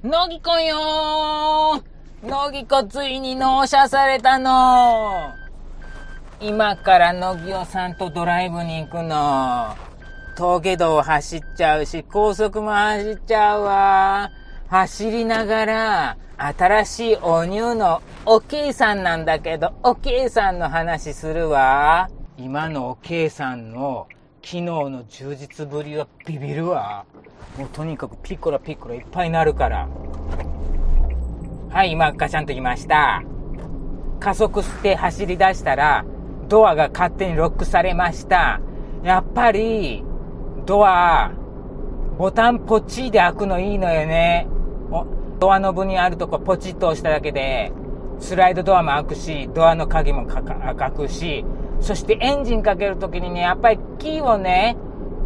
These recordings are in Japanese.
乃木子よー乃木子ついに納車されたの今から乃木尾さんとドライブに行くの。峠道走っちゃうし、高速も走っちゃうわ。走りながら、新しいお乳のおけいさんなんだけど、おけいさんの話するわ。今のおけいさんの機能の充実ぶりはビビるわ。もうとにかくピッコラピッコラいっぱいになるから。はい、今ガチャンと来ました。加速して走り出したら、ドアが勝手にロックされました。やっぱり、ドア、ボタンポチで開くのいいのよね。ドアノブにあるとこポチッと押しただけで、スライドドアも開くし、ドアの鍵も開くし、そしてエンジンかけるときにね、やっぱりキーをね、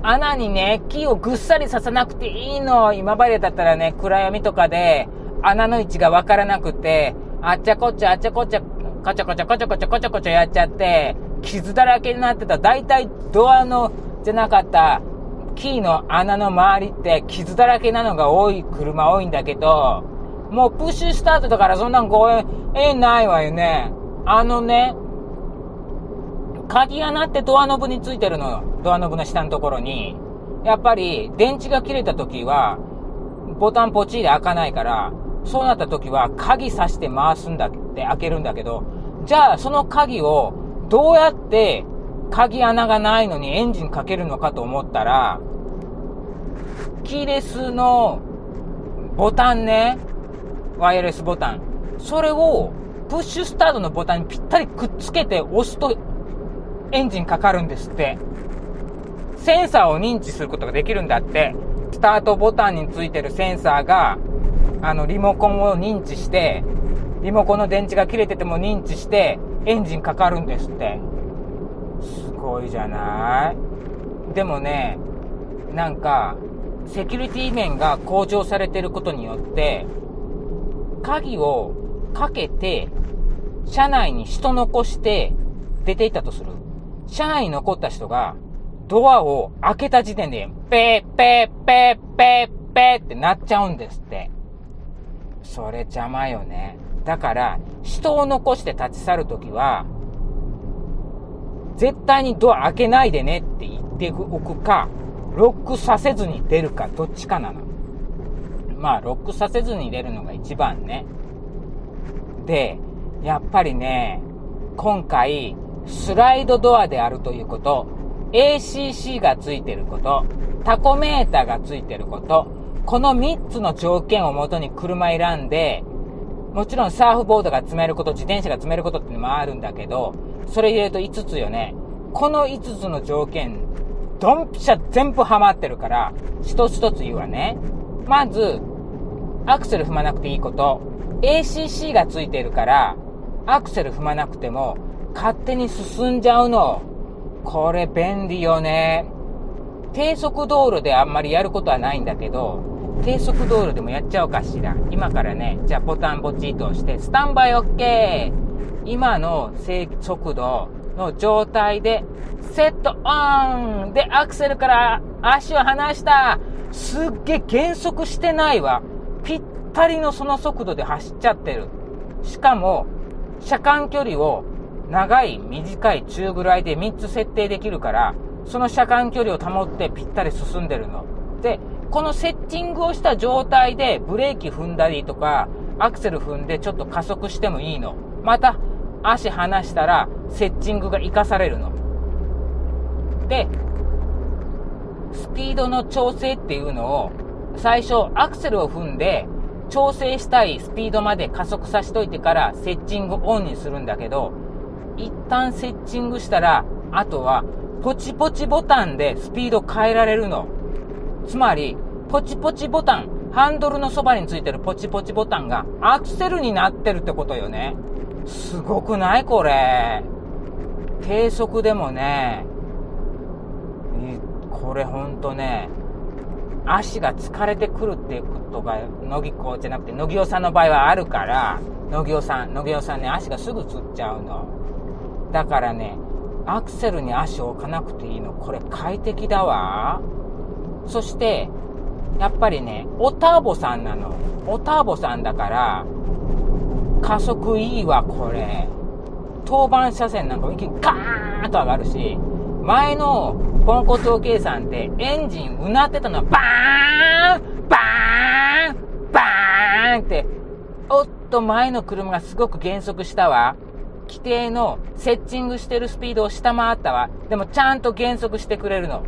穴にね、キーをぐっさり刺さなくていいの。今までだったらね、暗闇とかで穴の位置がわからなくて、あっちゃこっちゃあっちゃこっちゃ、こちょこちょこちょこちょこちょこちょやっちゃって、傷だらけになってた。大体ドアの、じゃなかった、キーの穴の周りって傷だらけなのが多い車多いんだけど、もうプッシュスタートだからそんなんご縁ないわよね。あのね、鍵穴ってドアノブについてるの。ドアノブの下のところに。やっぱり、電池が切れた時は、ボタンポチーで開かないから、そうなった時は鍵さして回すんだって開けるんだけど、じゃあその鍵をどうやって鍵穴がないのにエンジンかけるのかと思ったら、キーレスのボタンね、ワイヤレスボタン。それをプッシュスタートのボタンにぴったりくっつけて押すとエンジンかかるんですって。センサーを認知することができるんだって。スタートボタンについてるセンサーが、あの、リモコンを認知して、リモコンの電池が切れてても認知して、エンジンかかるんですって。すごいじゃない？でもね、なんか、セキュリティ面が向上されてることによって、鍵をかけて、車内に人残して出ていったとする。車内に残った人が、ドアを開けた時点で、ペーペーペーペーペーってなっちゃうんですって。それ邪魔よね。だから、人を残して立ち去るときは、絶対にドア開けないでねって言っておくか、ロックさせずに出るか、どっちかなの。まあ、ロックさせずに出るのが一番ね。で、やっぱりね、今回、スライドドアであるということ、ACC がついてること、タコメーターがついてること、この3つの条件をもとに車選んで、もちろんサーフボードが積めること、自転車が積めることってのもあるんだけど、それ入れると5つよね。この5つの条件、ドンピシャ全部ハマってるから、一つ一つ言うわね。まず、アクセル踏まなくていいこと、ACC がついてるから、アクセル踏まなくても、勝手に進んじゃうの。これ便利よね。低速道路であんまりやることはないんだけど、低速道路でもやっちゃおうかしら。今からね、じゃあボタンポチッと押して、スタンバイ OK! 今の速度の状態で、セットオンで、アクセルから足を離したすっげえ減速してないわ。ぴったりのその速度で走っちゃってる。しかも、車間距離を長い、短い、中ぐらいで3つ設定できるから、その車間距離を保ってぴったり進んでるの。で、このセッティングをした状態でブレーキ踏んだりとか、アクセル踏んでちょっと加速してもいいの。また、足離したら、セッティングが活かされるの。で、スピードの調整っていうのを、最初アクセルを踏んで、調整したいスピードまで加速させといてからセッティングオンにするんだけど、一旦セッチングしたら、あとは、ポチポチボタンでスピード変えられるの。つまり、ポチポチボタン、ハンドルのそばについてるポチポチボタンがアクセルになってるってことよね。すごくないこれ。低速でもね、これほんとね、足が疲れてくるっていうことが、乃木子じゃなくて、乃木尾さんの場合はあるから、乃木尾さん、乃木尾さんね、足がすぐつっちゃうの。だからね、アクセルに足を置かなくていいの。これ快適だわ。そして、やっぱりね、オターボさんなの。オターボさんだから、加速いいわ、これ。当番車線なんかも一気にガーンと上がるし、前のポンコツ OK さんってエンジンうなってたのはバーンバーンバーンって、おっと前の車がすごく減速したわ。規定のセッチングしてるスピードを下回ったわ。でもちゃんと減速してくれるの。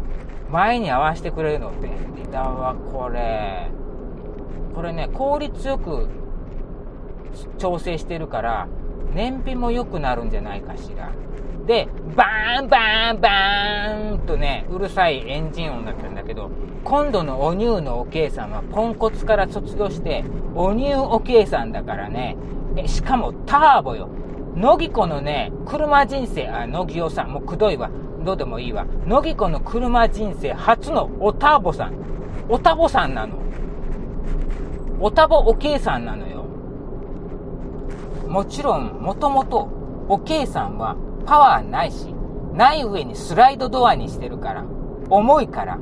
前に合わせてくれるの。便利だわ、これ。これね、効率よく調整してるから、燃費も良くなるんじゃないかしら。で、バーンバーンバーンとね、うるさいエンジン音だったんだけど、今度のお乳のおけいさんはポンコツから卒業して、お乳おけいさんだからね、しかもターボよ。乃木子のね、車人生、あ、乃木おさん、もうくどいわ。どうでもいいわ。乃木子の車人生初のおターボさん。おタボさんなの。おタボおけいさんなのよ。もちろん、もともと、おけいさんはパワーないし、ない上にスライドドアにしてるから、重いから、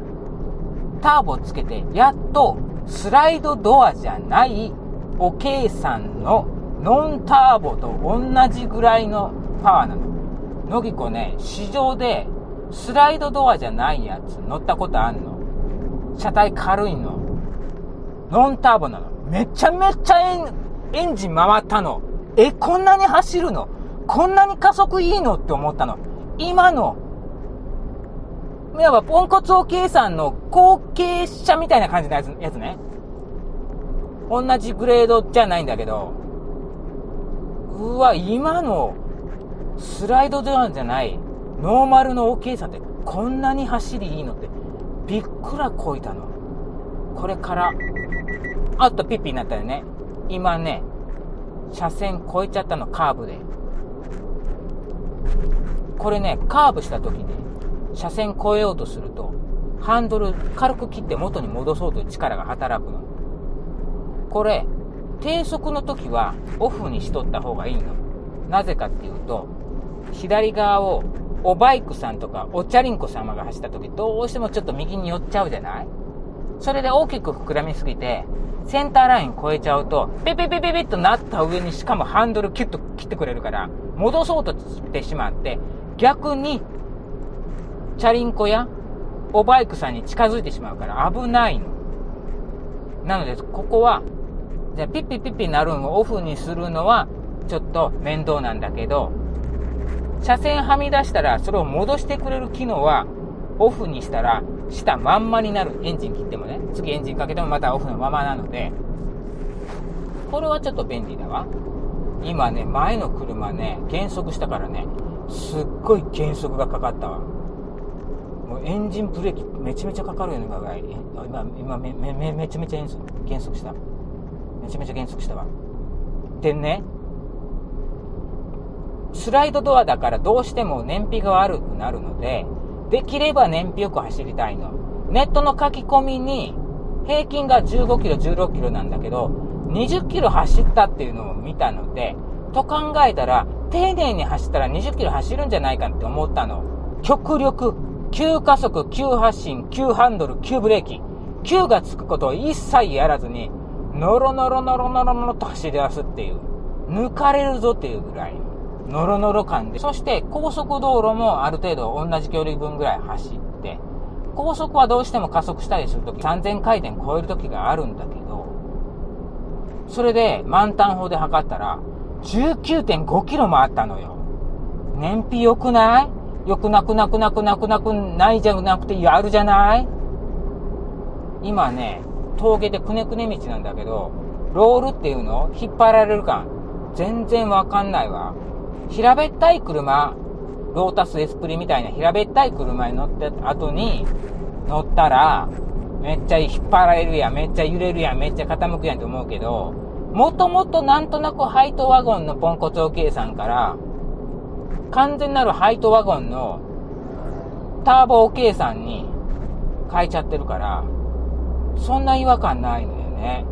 ターボつけて、やっとスライドドアじゃないおけいさんのノンターボと同じぐらいのパワーなの。乃木子ね、市場でスライドドアじゃないやつ乗ったことあんの。車体軽いの。ノンターボなの。めちゃめちゃエンジン回ったの。え、こんなに走るの？こんなに加速いいのって思ったの。今の、いわばポンコツオ計算の後継者みたいな感じのやつやつね。同じグレードじゃないんだけど、うわ、今のスライドドアンじゃない、ノーマルの OK さんってこんなに走りいいのってびっくらこいたの。これから、あっとピッピになったよね。今ね、車線越えちゃったの、カーブで。これね、カーブした時に、車線越えようとすると、ハンドル軽く切って元に戻そうという力が働くの。これ、低速の時はオフにしとった方がいいの。なぜかっていうと、左側をおバイクさんとかおチャリンコ様が走った時どうしてもちょっと右に寄っちゃうじゃない？それで大きく膨らみすぎて、センターライン越えちゃうと、ピピピピピッとなった上にしかもハンドルキュッと切ってくれるから、戻そうとしてしまって、逆に、チャリンコやおバイクさんに近づいてしまうから危ないの。なので、ここは、じゃあピッピッピッピになるのをオフにするのは、ちょっと面倒なんだけど、車線はみ出したら、それを戻してくれる機能は、オフにしたら、下まんまになる。エンジン切ってもね。次エンジンかけてもまたオフのままなので、これはちょっと便利だわ。今ね、前の車ね、減速したからね、すっごい減速がかかったわ。もうエンジンブレーキめちゃめちゃかかるようなぐらい、今、今め、め、め、めちゃめちゃ減速した。めちゃめちゃ減速したわ。でね、スライドドアだからどうしても燃費が悪くなるので、できれば燃費よく走りたいの。ネットの書き込みに、平均が15キロ、16キロなんだけど、20キロ走ったっていうのを見たので、と考えたら、丁寧に走ったら20キロ走るんじゃないかって思ったの。極力、急加速、急発進、急ハンドル、急ブレーキ。急がつくことを一切やらずに、ノロノロノロノロノロと走り出すっていう。抜かれるぞっていうぐらい。ノロノロ感で。そして高速道路もある程度同じ距離分ぐらい走って、高速はどうしても加速したりするとき3000回転超えるときがあるんだけど、それで満タン砲で測ったら、19.5キロもあったのよ。燃費良くない？良くなくなくなくなくなくないじゃなくてやるじゃない？今ね、峠でくねくね道なんだけど、ロールっていうの？引っ張られる感、全然わかんないわ。平べったい車、ロータスエスプリみたいな平べったい車に乗った後に、乗ったら、めっちゃ引っ張られるやん、めっちゃ揺れるやん、めっちゃ傾くやんと思うけど、もともとなんとなくハイトワゴンのポンコツオ計算から、完全なるハイトワゴンのターボお計算に変えちゃってるから、そんな違和感ないのよね。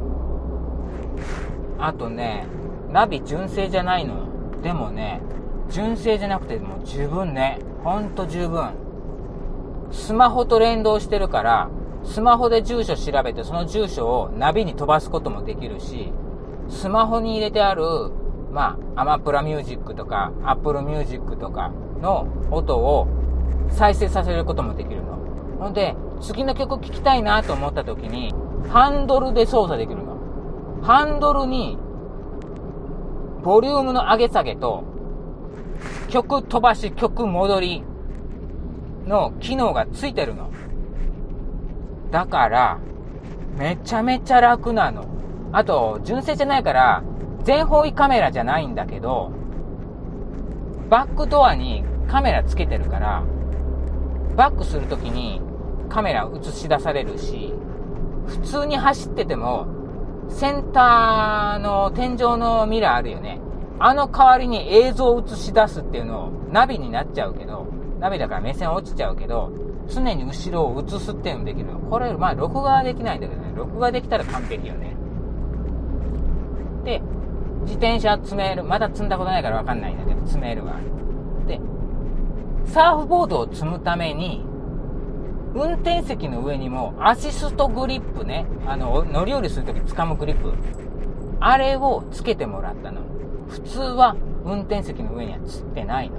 あとね、ナビ純正じゃないのよ。でもね、純正じゃなくてもう十分ね。ほんと十分。スマホと連動してるから、スマホで住所調べてその住所をナビに飛ばすこともできるし、スマホに入れてある、まあ、アマプラミュージックとか、アップルミュージックとかの音を再生させることもできるの。ほんで、次の曲聴きたいなと思った時に、ハンドルで操作できるの。ハンドルに、ボリュームの上げ下げと、曲飛ばし、曲戻りの機能がついてるの。だから、めちゃめちゃ楽なの。あと、純正じゃないから、全方位カメラじゃないんだけど、バックドアにカメラつけてるから、バックするときにカメラ映し出されるし、普通に走ってても、センターの天井のミラーあるよね。あの代わりに映像を映し出すっていうのをナビになっちゃうけど、ナビだから目線落ちちゃうけど、常に後ろを映すっていうのできるの。これ、まあ、録画はできないんだけどね。録画できたら完璧よね。で、自転車積める。まだ積んだことないからわかんないんだけど、積めるわ。で、サーフボードを積むために、運転席の上にもアシストグリップね、あの、乗り降りするとき掴むグリップ。あれをつけてもらったの。普通は運転席の上にはつってないの。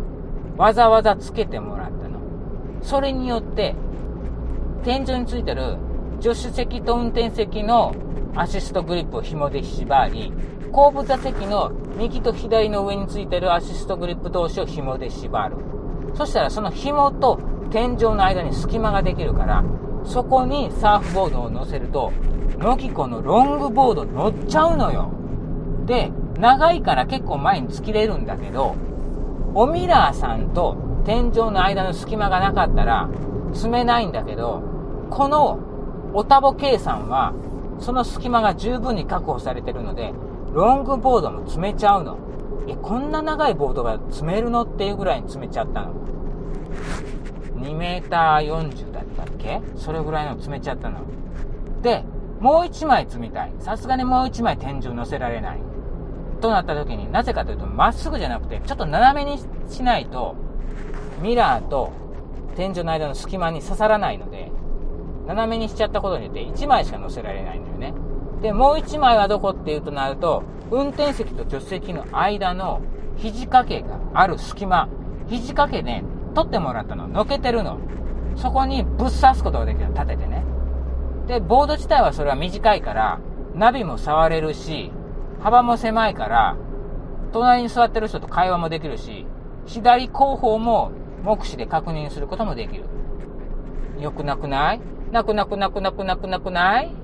わざわざつけてもらったの。それによって、天井についてる助手席と運転席のアシストグリップを紐で縛り、後部座席の右と左の上についてるアシストグリップ同士を紐で縛る。そしたらその紐と天井の間に隙間ができるから、そこにサーフボードを乗せると、ノキコのロングボード乗っちゃうのよ。で、長いから結構前に突きれるんだけど、おミラーさんと天井の間の隙間がなかったら積めないんだけど、このオタボ計算は、その隙間が十分に確保されてるので、ロングボードも積めちゃうの。え、こんな長いボードが積めるの？っていうぐらいに積めちゃったの。2 m 40だったっけ？それぐらいの積めちゃったの。で、もう1枚積みたい。さすがにもう1枚天井乗せられない。となった時になぜかというと、まっすぐじゃなくて、ちょっと斜めにしないと、ミラーと天井の間の隙間に刺さらないので、斜めにしちゃったことによって1枚しか乗せられないんだよね。で、もう1枚はどこっていうとなると、運転席と助手席の間の肘掛けがある隙間、肘掛けね、取ってもらったの、のけてるの。そこにぶっ刺すことができる、立ててね。で、ボード自体はそれは短いから、ナビも触れるし、幅も狭いから、隣に座ってる人と会話もできるし、左後方も目視で確認することもできる。よくなくない？なくなくなくなくなくなくない？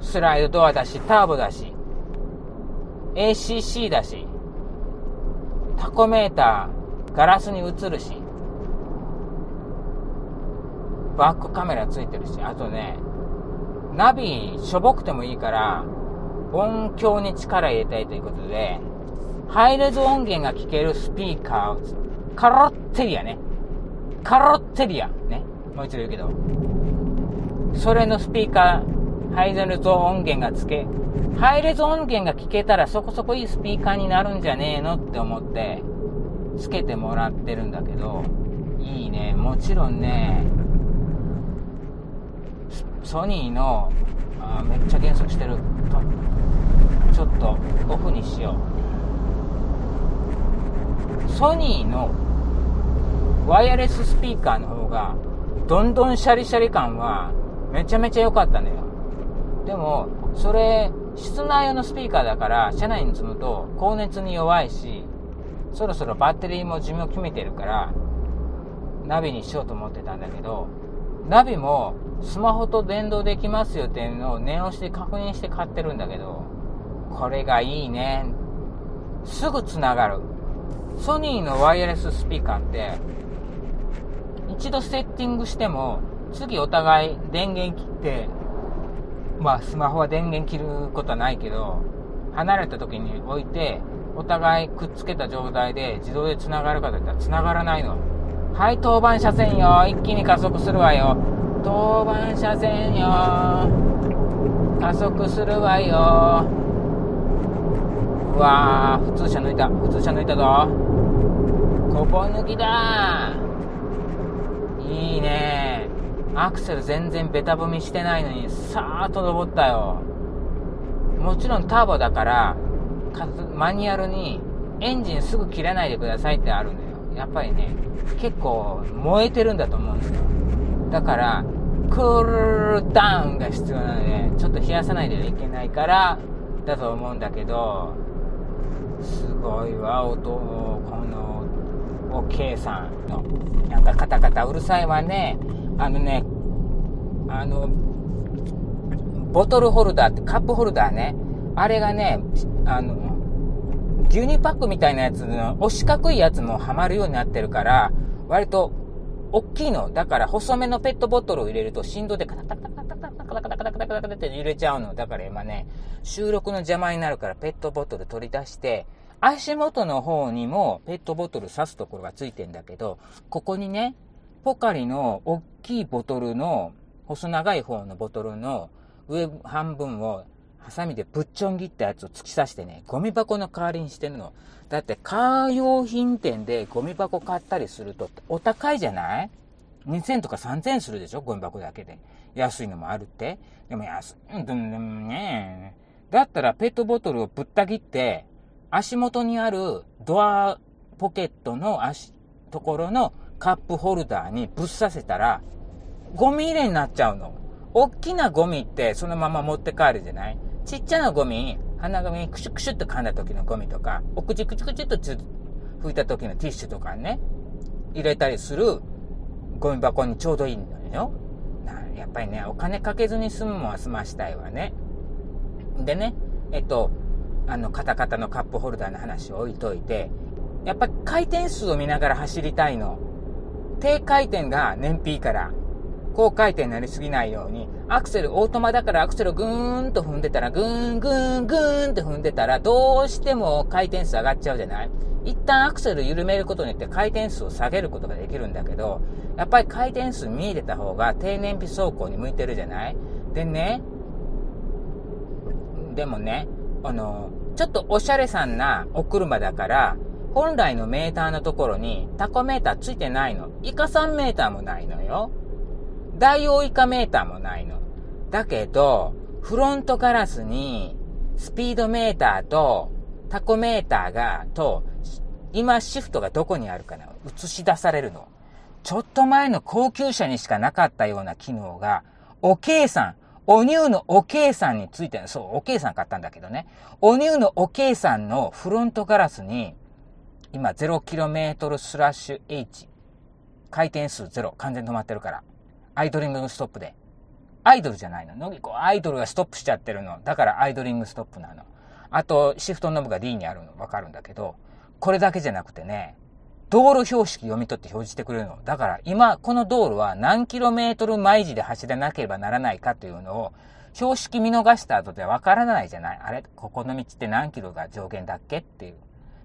スライドドアだし、ターボだし、ACC だし、タコメーター、ガラスに映るし、バックカメラついてるし、あとね、ナビしょぼくてもいいから、音響に力入れたいということで、ハイレゾ音源が聴けるスピーカーを、カロッテリアね。カロッテリア。ね。もう一度言うけど。それのスピーカー、ハイレゾ音源がつけ、ハイレゾ音源が聞けたらそこそこいいスピーカーになるんじゃねえのって思って、つけてもらってるんだけど、いいね。もちろんね、ソニーの、あめっちゃ減速してる。ちょっとオフにしよう。ソニーのワイヤレススピーカーの方が、どんどんシャリシャリ感はめちゃめちゃ良かったのよ。でも、それ、室内用のスピーカーだから、車内に積むと高熱に弱いし、そろそろバッテリーも寿命決めてるから、ナビにしようと思ってたんだけど、ナビもスマホと連動できますよっていうのを念押して確認して買ってるんだけど、これがいいね。すぐ繋がる。ソニーのワイヤレススピーカーって、一度セッティングしても、次お互い電源切って、まあスマホは電源切ることはないけど、離れた時に置いて、お互いくっつけた状態で自動で繋がるかといったら繋がらないの。はい、当番車線よ。一気に加速するわよ。当番車線よ。加速するわよ。うわー、普通車抜いた。普通車抜いたぞ。ここ抜きだいいねアクセル全然ベタ踏みしてないのに、さーっと登ったよ。もちろんターボだから、マニュアルにエンジンすぐ切らないでくださいってあるのよ。やっぱりね、結構燃えてるんだと思うんですよ。だから、クールダウンが必要なので、ちょっと冷やさないといけないから、だと思うんだけど、すごいわ、音、この、おけいさんの、なんかカタカタうるさいわね。あのね、あの、ボトルホルダーってカップホルダーね。あれがね、あの、牛乳パックみたいなやつの、お四角いやつもはまるようになってるから、割と、大きいの。だから、細めのペットボトルを入れると振動でカタカタカタカタカタカタカタカタカタカタって揺れちゃうの。だから今ね、収録の邪魔になるからペットボトル取り出して、足元の方にもペットボトル刺すところがついてんだけど、ここにね、ポカリの大きいボトルの、細長い方のボトルの上半分をハサミでぶっちょん切ったやつを突き刺してね、ゴミ箱の代わりにしてるの。だってカー用品店でゴミ箱買ったりするとお高いじゃない ?2000 とか3000するでしょ？ゴミ箱だけで。安いのもあるって。でも安い、でもね。だったらペットボトルをぶった切って、足元にあるドアポケットの足、ところのカップホルダーにぶっ刺せたら、ゴミ入れになっちゃうの。大きなゴミってそのまま持って帰るじゃない？ちっちゃなゴミ、鼻ゴミクシュクシュって噛んだ時のゴミとか、お口クチクチっと拭いた時のティッシュとかね、入れたりするゴミ箱にちょうどいいのよ。やっぱりね、お金かけずに済むもんは済ましたいわね。でね、えっと、あの、カタカタのカップホルダーの話を置いといて、やっぱ回転数を見ながら走りたいの。低回転が燃費から、高回転になりすぎないように、アクセル、オートマだからアクセルをぐーんと踏んでたら、ぐーん、ぐーん、ぐーんって踏んでたら、どうしても回転数上がっちゃうじゃない？一旦アクセル緩めることによって回転数を下げることができるんだけど、やっぱり回転数見えてた方が低燃費走行に向いてるじゃない？でね、でもね、あの、ちょっとおしゃれさんなお車だから、本来のメーターのところにタコメーターついてないの。イカ3メーターもないのよ。ダイオウイカメーターもないの。だけど、フロントガラスに、スピードメーターと、タコメーターが、と、今シフトがどこにあるかな映し出されるの。ちょっと前の高級車にしかなかったような機能が、おけいさん、お乳のおけいさんについて、そう、おけいさん買ったんだけどね。お乳のおけいさんのフロントガラスに、今 0km スラッシュ H。回転数0。完全止まってるから。アイドリングストップで。アイドルじゃないの。のぎこアイドルがストップしちゃってるの。だからアイドリングストップなの。あと、シフトノブが D にあるのわかるんだけど、これだけじゃなくてね、道路標識読み取って表示してくれるの。だから今、この道路は何キロメートル毎時で走らなければならないかというのを、標識見逃した後ではわからないじゃないあれ？ここの道って何キロが上限だっけ？っていう。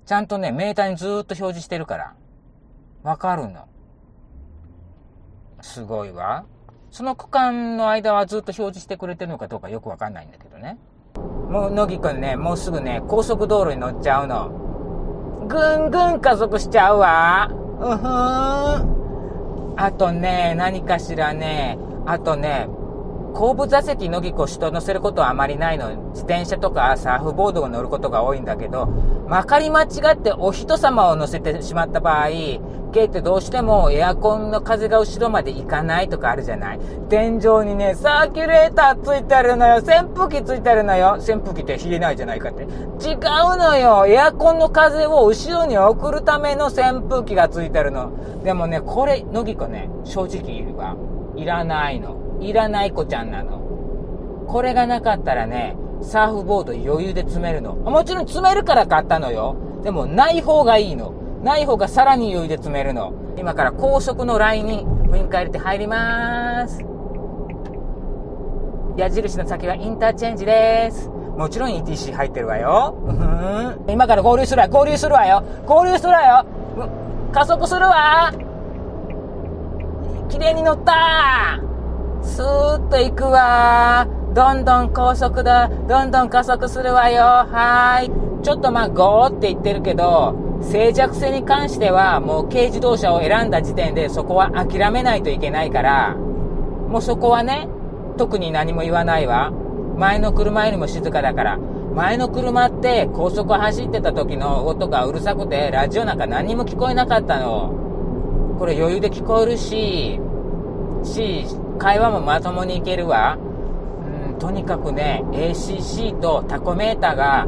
ちゃんとね、メーターにずーっと表示してるから。わかるの。すごいわ。その区間の間はずっと表示してくれてるのかどうかよくわかんないんだけどね。もう、乃木くんね、もうすぐね、高速道路に乗っちゃうの。ぐんぐん加速しちゃうわ。うふーん。あとね、何かしらね、あとね、後部座席のぎこ人乗せることはあまりないの。自転車とかサーフボードを乗ることが多いんだけど、まかり間違ってお人様を乗せてしまった場合、K ってどうしてもエアコンの風が後ろまで行かないとかあるじゃない天井にね、サーキュレーターついてるのよ。扇風機ついてるのよ。扇風機って冷えないじゃないかって。違うのよ。エアコンの風を後ろに送るための扇風機がついてるの。でもね、これ、のぎこね、正直言えば、いらないの。いらない子ちゃんなの。これがなかったらね、サーフボード余裕で積めるの。もちろん積めるから買ったのよ。でもない方がいいの。ない方がさらに余裕で積めるの。今から高速のラインにウインカー入れて入ります。矢印の先はインターチェンジです。もちろん ETC 入ってるわよ。今から合流するわ合流するわよ合流するわよ加速するわ綺麗に乗ったスーッと行くわどんどん高速だ。どんどん加速するわよ。はーい。ちょっとまあゴーって言ってるけど、静寂性に関してはもう軽自動車を選んだ時点でそこは諦めないといけないから、もうそこはね、特に何も言わないわ。前の車よりも静かだから。前の車って高速走ってた時の音がうるさくて、ラジオなんか何も聞こえなかったの。これ余裕で聞こえるし、し、会話もまともにいけるわ。うん、とにかくね、ACC とタコメーターが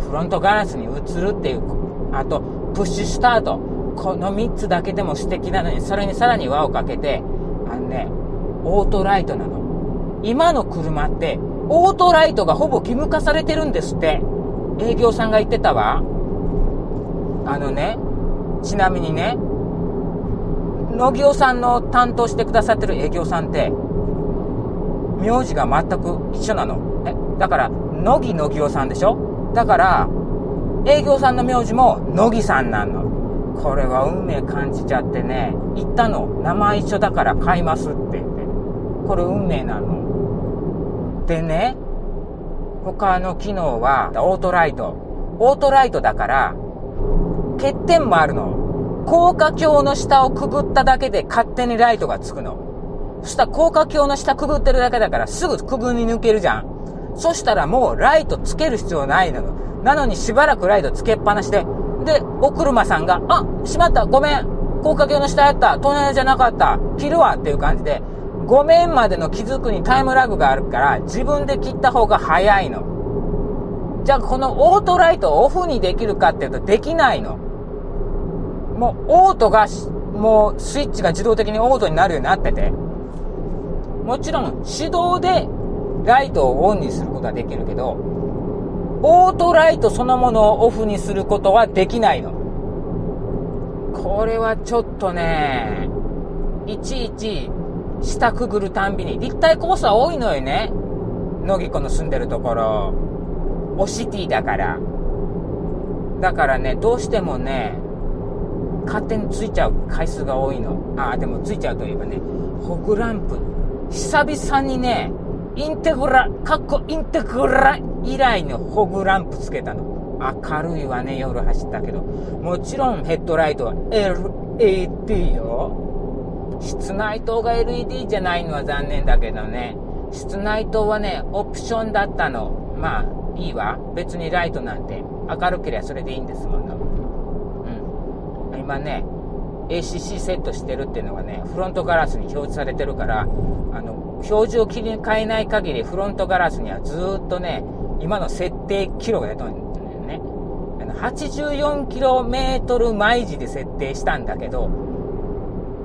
フロントガラスに映るっていう、あと、プッシュスタート。この3つだけでも素敵なのに、それにさらに輪をかけて、あのね、オートライトなの。今の車って、オートライトがほぼ義務化されてるんですって。営業さんが言ってたわ。あのね、ちなみにね、野木さんの担当してくださってる営業さんって、名字が全く一緒なの。え、だから、野木野木さんでしょ？だから、営業さんの名字も野木さんなんの。これは運命感じちゃってね、言ったの。名前一緒だから買いますって言って。これ運命なの。でね、他の機能は、オートライト。オートライトだから、欠点もあるの。高架橋の下をくぐっただけで勝手にライトがつくの。そしたら高架橋の下くぐってるだけだからすぐくぐり抜けるじゃん。そしたらもうライトつける必要ないの。なのにしばらくライトつけっぱなしで。で、お車さんが、あ、しまった、ごめん。高架橋の下やった。隣じゃなかった。切るわっていう感じで、5面までの気づくにタイムラグがあるから、自分で切った方が早いの。じゃあこのオートライトをオフにできるかっていうとできないの。もうオートが、もうスイッチが自動的にオートになるようになってて。もちろん手動でライトをオンにすることはできるけど、オートライトそのものをオフにすることはできないの。これはちょっとね、いちいち下くぐるたんびに、立体コースは多いのよね。野木子の住んでるところ。オシティだから。だからね、どうしてもね、勝手についちゃう回数が多いの。ああ、でもついちゃうといえばね、ホグランプ。久々にね、インテグラ、かっこインテグラ以来のホグランプつけたの。明るいわね、夜走ったけど。もちろんヘッドライトは LED よ。室内灯が LED じゃないのは残念だけどね。室内灯はね、オプションだったの。まあ、いいわ。別にライトなんて明るければそれでいいんですもんの。うん。今ね、ACC セットしてるっていうのがね、フロントガラスに表示されてるから、あの、表示を切り替えない限りフロントガラスにはずっとね、今の設定キロが出てるんだよね。84km 毎時で設定したんだけど、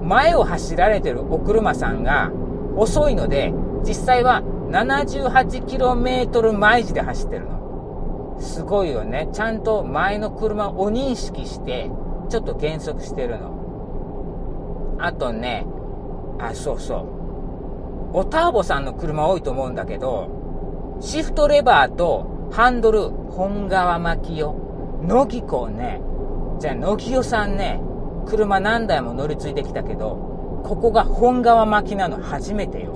前を走られてるお車さんが遅いので、実際は 78km 毎時で走ってるの。すごいよね。ちゃんと前の車を認識して、ちょっと減速してるの。あとね、あ、そうそう。オターボさんの車多いと思うんだけど、シフトレバーとハンドル、本川巻きよ。乃木子ね。じゃあ、乃木代さんね、車何台も乗り継いできたけど、ここが本川巻きなの初めてよ。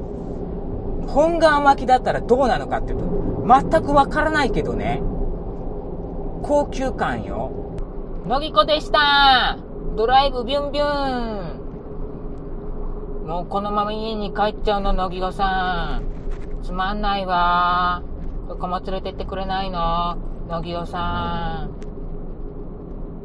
本川巻きだったらどうなのかっていうと、全くわからないけどね。高級感よ。乃木子でしたドライブビュンビュンもうこのまま家に帰っちゃうの、乃木子さん。つまんないわどこも連れてってくれないの？乃木尾さん。